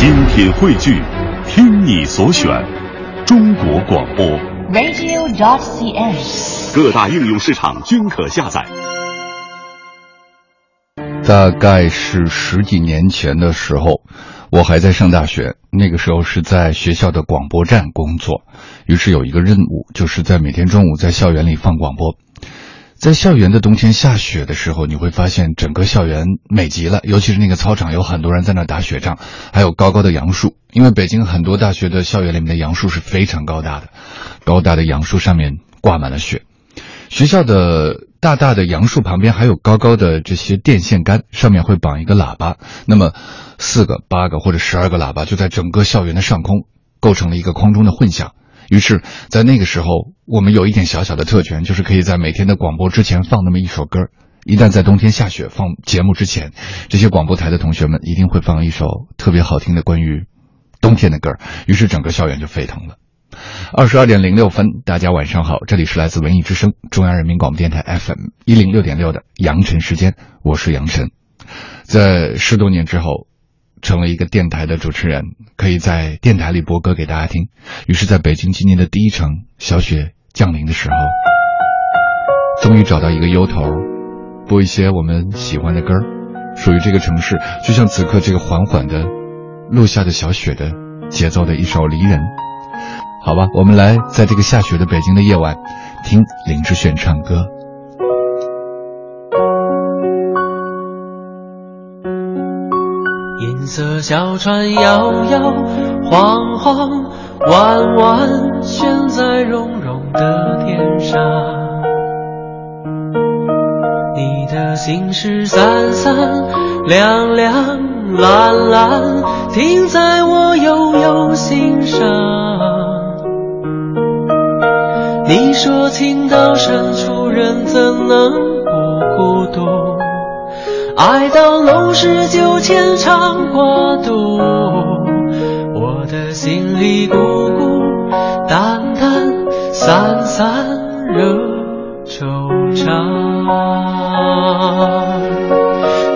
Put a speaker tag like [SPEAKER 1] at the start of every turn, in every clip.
[SPEAKER 1] 精品汇聚，听你所选，中国广播。
[SPEAKER 2] radio.dot.cn，。
[SPEAKER 1] 各大应用市场均可下载。
[SPEAKER 3] 大概是十几年前的时候，我还在上大学，那个时候是在学校的广播站工作，于是有一个任务，就是在每天中午在校园里放广播。在校园的冬天下雪的时候，你会发现整个校园美极了，尤其是那个操场有很多人在那打雪仗，还有高高的杨树。因为北京很多大学的校园里面的杨树是非常高大的，高大的杨树上面挂满了雪。学校的大大的杨树旁边还有高高的这些电线杆，上面会绑一个喇叭。那么，四个、八个或者十二个喇叭就在整个校园的上空，构成了一个空中的混响。于是，在那个时候，我们有一点小小的特权，就是可以在每天的广播之前放那么一首歌。一旦在冬天下雪放节目之前，这些广播台的同学们一定会放一首特别好听的关于冬天的歌。于是，整个校园就沸腾了。二十二点零六分，大家晚上好，这里是来自文艺之声中央人民广播电台 FM 一零六点六的杨晨时间，我是杨晨。在十多年之后，成了一个电台的主持人，可以在电台里播歌给大家听。于是，在北京今年的第一场小雪降临的时候，终于找到一个由头，播一些我们喜欢的歌属于这个城市，就像此刻这个缓缓的落下的小雪的节奏的一首《离人》。好吧，我们来在这个下雪的北京的夜晚，听林志炫唱歌。
[SPEAKER 4] 银色小船摇摇晃晃，弯弯悬在绒绒的天上。你的心事散散两两蓝蓝，停在我悠悠心上。你说情到深处人怎能不孤独？爱到浓时就牵肠挂肚，我的心里孤孤单单，散散惹惆怅。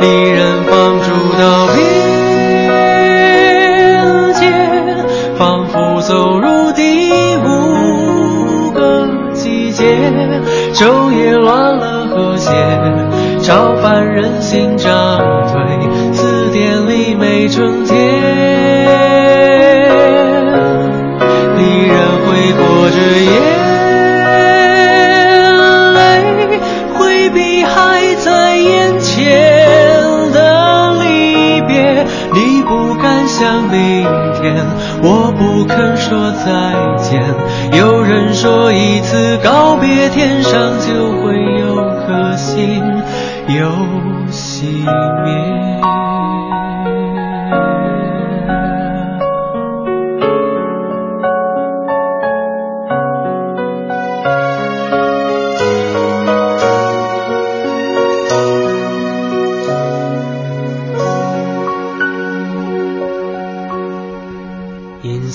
[SPEAKER 4] 离人放逐到边界，仿佛走入第五个季节，昼夜乱了和谐。超凡人心，春天。离人挥过着眼泪，回避还在眼前的离别。你不敢想明天，我不肯说再见。有人说一次告别，天上就会有颗星。又熄灭。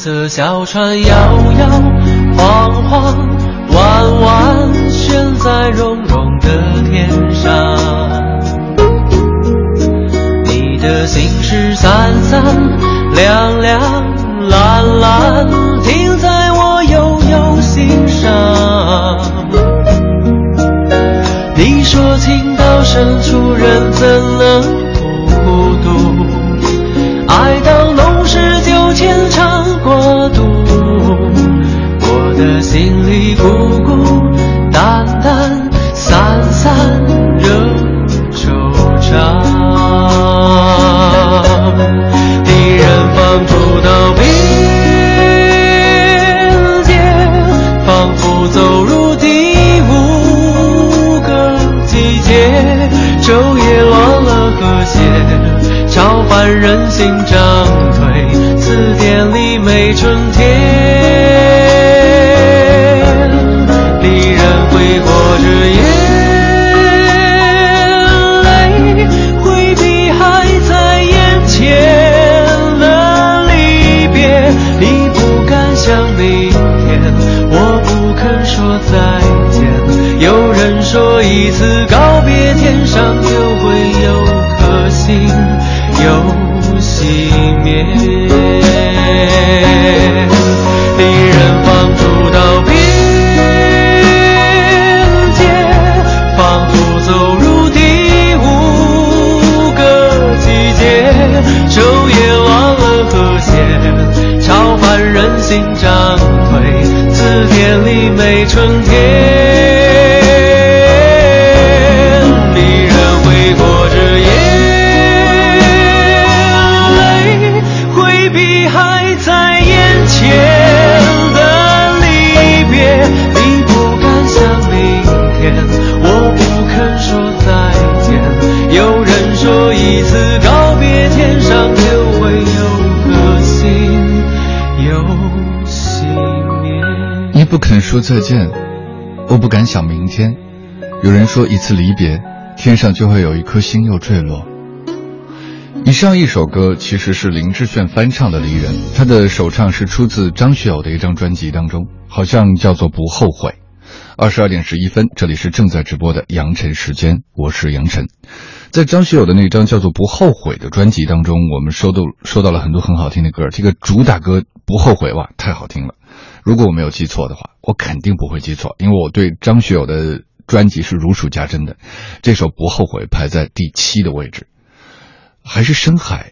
[SPEAKER 4] 的小船摇摇晃晃，弯弯悬在绒绒的天上。你的心事散散两两蓝蓝，停在我悠悠心上。你说情到深处人怎能心心涨退，字典里没春天。
[SPEAKER 3] 不肯说再见，我不敢想明天。有人说，一次离别，天上就会有一颗星又坠落。以上一首歌其实是林志炫翻唱的《离人》，他的首唱是出自张学友的一张专辑当中，好像叫做《不后悔》。二十二点十一分，这里是正在直播的杨晨时间，我是杨晨。在张学友的那张叫做《不后悔》的专辑当中，我们收到收到了很多很好听的歌，这个主打歌《不后悔》哇，太好听了。如果我没有记错的话，我肯定不会记错，因为我对张学友的专辑是如数家珍的。这首《不后悔》排在第七的位置，还是深海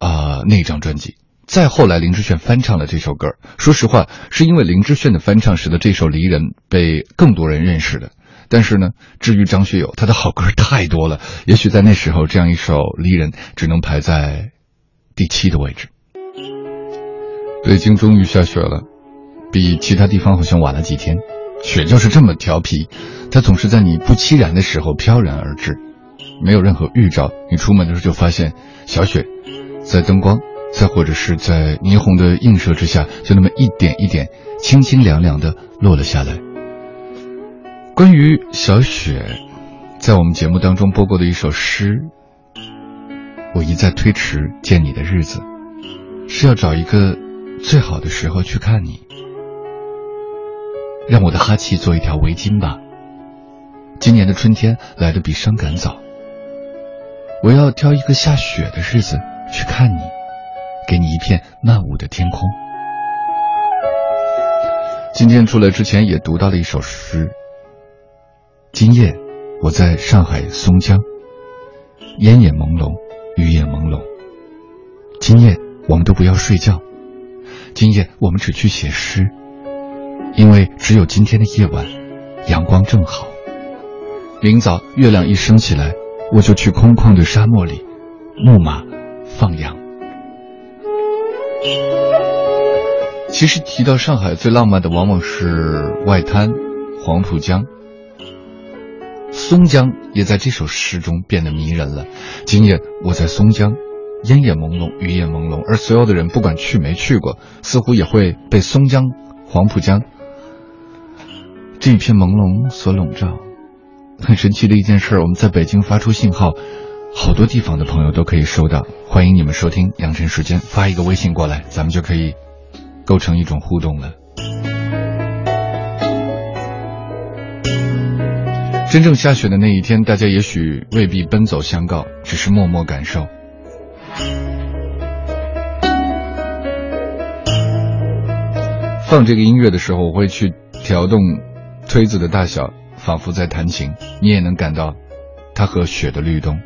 [SPEAKER 3] 啊那张专辑。再后来，林志炫翻唱了这首歌。说实话，是因为林志炫的翻唱使得这首《离人》被更多人认识的。但是呢，至于张学友，他的好歌太多了，也许在那时候，这样一首《离人》只能排在第七的位置。北京终于下雪了。比其他地方好像晚了几天，雪就是这么调皮，它总是在你不期然的时候飘然而至，没有任何预兆。你出门的时候就发现小雪，在灯光，再或者是在霓虹的映射之下，就那么一点一点，清清凉凉的落了下来。关于小雪，在我们节目当中播过的一首诗，我一再推迟见你的日子，是要找一个最好的时候去看你。让我的哈气做一条围巾吧。今年的春天来的比伤感早。我要挑一个下雪的日子去看你，给你一片漫舞的天空。今天出来之前也读到了一首诗。今夜我在上海松江，烟也朦胧，雨也朦胧。今夜我们都不要睡觉，今夜我们只去写诗。因为只有今天的夜晚，阳光正好。明早月亮一升起来，我就去空旷的沙漠里，牧马，放羊。其实提到上海，最浪漫的往往是外滩、黄浦江、松江，也在这首诗中变得迷人了。今夜我在松江，烟也朦胧，雨也朦胧，而所有的人不管去没去过，似乎也会被松江、黄浦江。一片朦胧所笼罩，很神奇的一件事。我们在北京发出信号，好多地方的朋友都可以收到。欢迎你们收听《养成时间》，发一个微信过来，咱们就可以构成一种互动了。真正下雪的那一天，大家也许未必奔走相告，只是默默感受。放这个音乐的时候，我会去调动。推子的大小仿佛在弹琴，你也能感到它和雪的律动。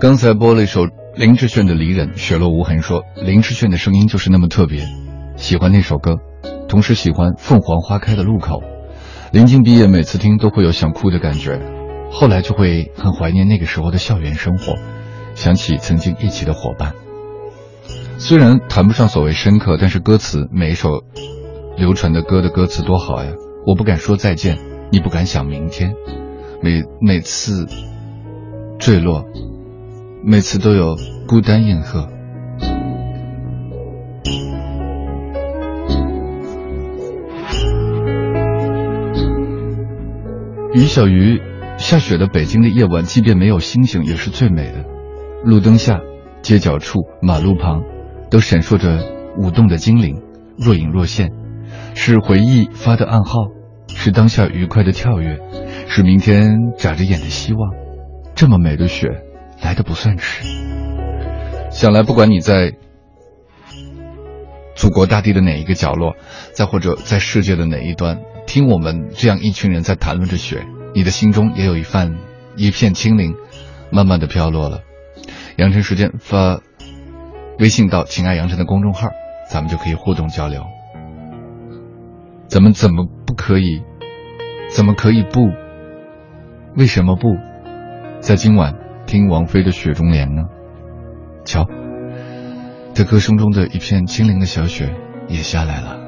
[SPEAKER 3] 刚才播了一首林志炫的《离人》，雪落无痕说林志炫的声音就是那么特别，喜欢那首歌，同时喜欢《凤凰花开的路口》。临近毕业，每次听都会有想哭的感觉，后来就会很怀念那个时候的校园生活，想起曾经一起的伙伴。虽然谈不上所谓深刻，但是歌词每一首流传的歌的歌词多好呀！我不敢说再见，你不敢想明天，每每次坠落，每次都有孤单应和。于小鱼，下雪的北京的夜晚，即便没有星星，也是最美的。路灯下、街角处、马路旁，都闪烁着舞动的精灵，若隐若现，是回忆发的暗号，是当下愉快的跳跃，是明天眨着眼的希望。这么美的雪，来的不算迟。
[SPEAKER 5] 想来，不管你在祖国大地的哪一个角落，再或者在世界的哪一端，听我们这样一群人在谈论着雪，你的心中也有一份一片清灵，慢慢的飘落了。羊城时间发微信到“情爱羊城”的公众号，咱们就可以互动交流。咱们怎么不可以？怎么可以不？为什么不在今晚听王菲的《雪中莲》呢？瞧，这歌声中的一片清灵的小雪也下来了。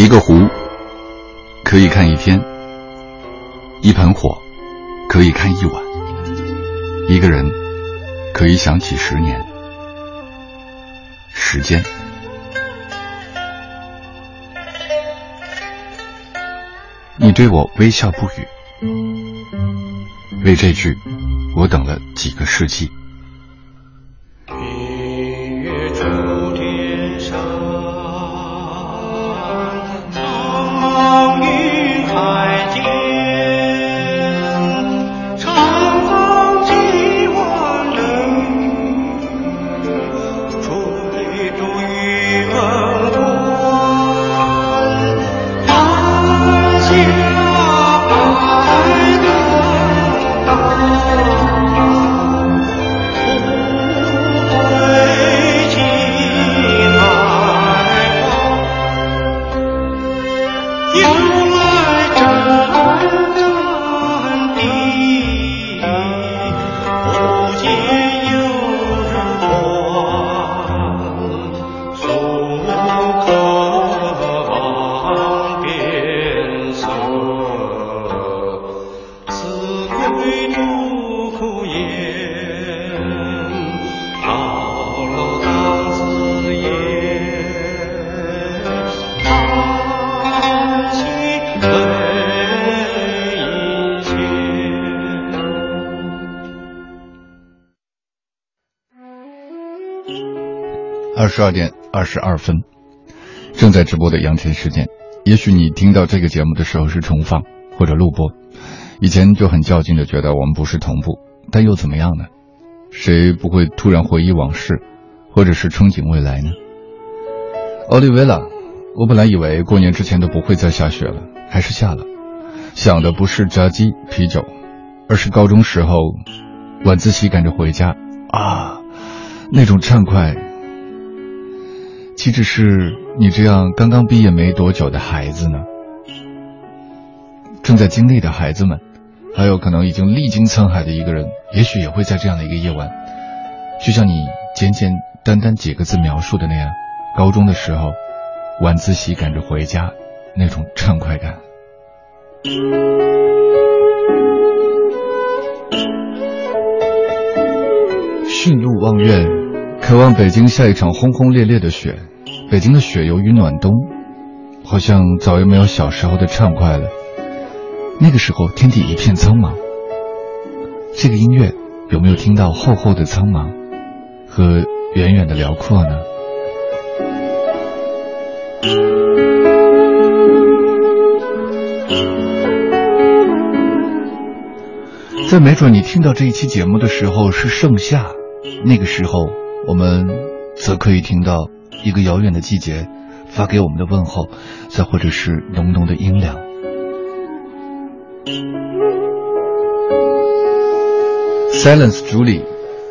[SPEAKER 5] 一个湖可以看一天，一盆火可以看一晚，一个人可以想几十年。时间，你对我微笑不语，为这句，我等了几个世纪。
[SPEAKER 3] 十二点二十二分，正在直播的杨晨时间。也许你听到这个节目的时候是重放或者录播。以前就很较劲的觉得我们不是同步，但又怎么样呢？谁不会突然回忆往事，或者是憧憬未来呢？奥利维拉，我本来以为过年之前都不会再下雪了，还是下了。想的不是炸鸡啤酒，而是高中时候晚自习赶着回家啊，那种畅快。岂止是你这样刚刚毕业没多久的孩子呢？正在经历的孩子们，还有可能已经历经沧海的一个人，也许也会在这样的一个夜晚，就像你简简单单几个字描述的那样，高中的时候，晚自习赶着回家，那种畅快感。驯鹿望月，渴望北京下一场轰轰烈烈的雪。北京的雪由于暖冬，好像早已没有小时候的畅快了。那个时候天地一片苍茫。这个音乐有没有听到厚厚的苍茫和远远的辽阔呢？在没准你听到这一期节目的时候是盛夏，那个时候我们则可以听到。一个遥远的季节发给我们的问候，再或者是浓浓的阴凉。Silence，朱莉，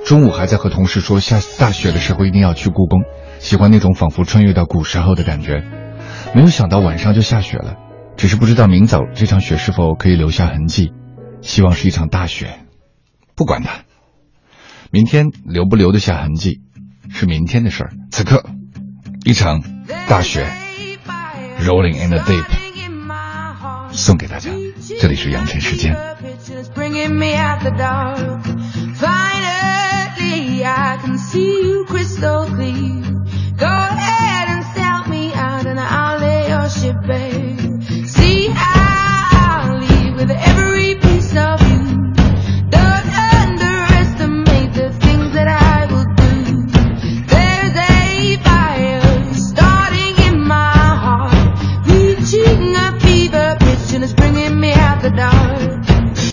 [SPEAKER 3] 中午还在和同事说下大雪的时候一定要去故宫，喜欢那种仿佛穿越到古时候的感觉。没有想到晚上就下雪了，只是不知道明早这场雪是否可以留下痕迹。希望是一场大雪，不管它，明天留不留得下痕迹是明天的事儿。此刻。一场大雪，Rolling in the Deep，送给大家。这里是羊城时间。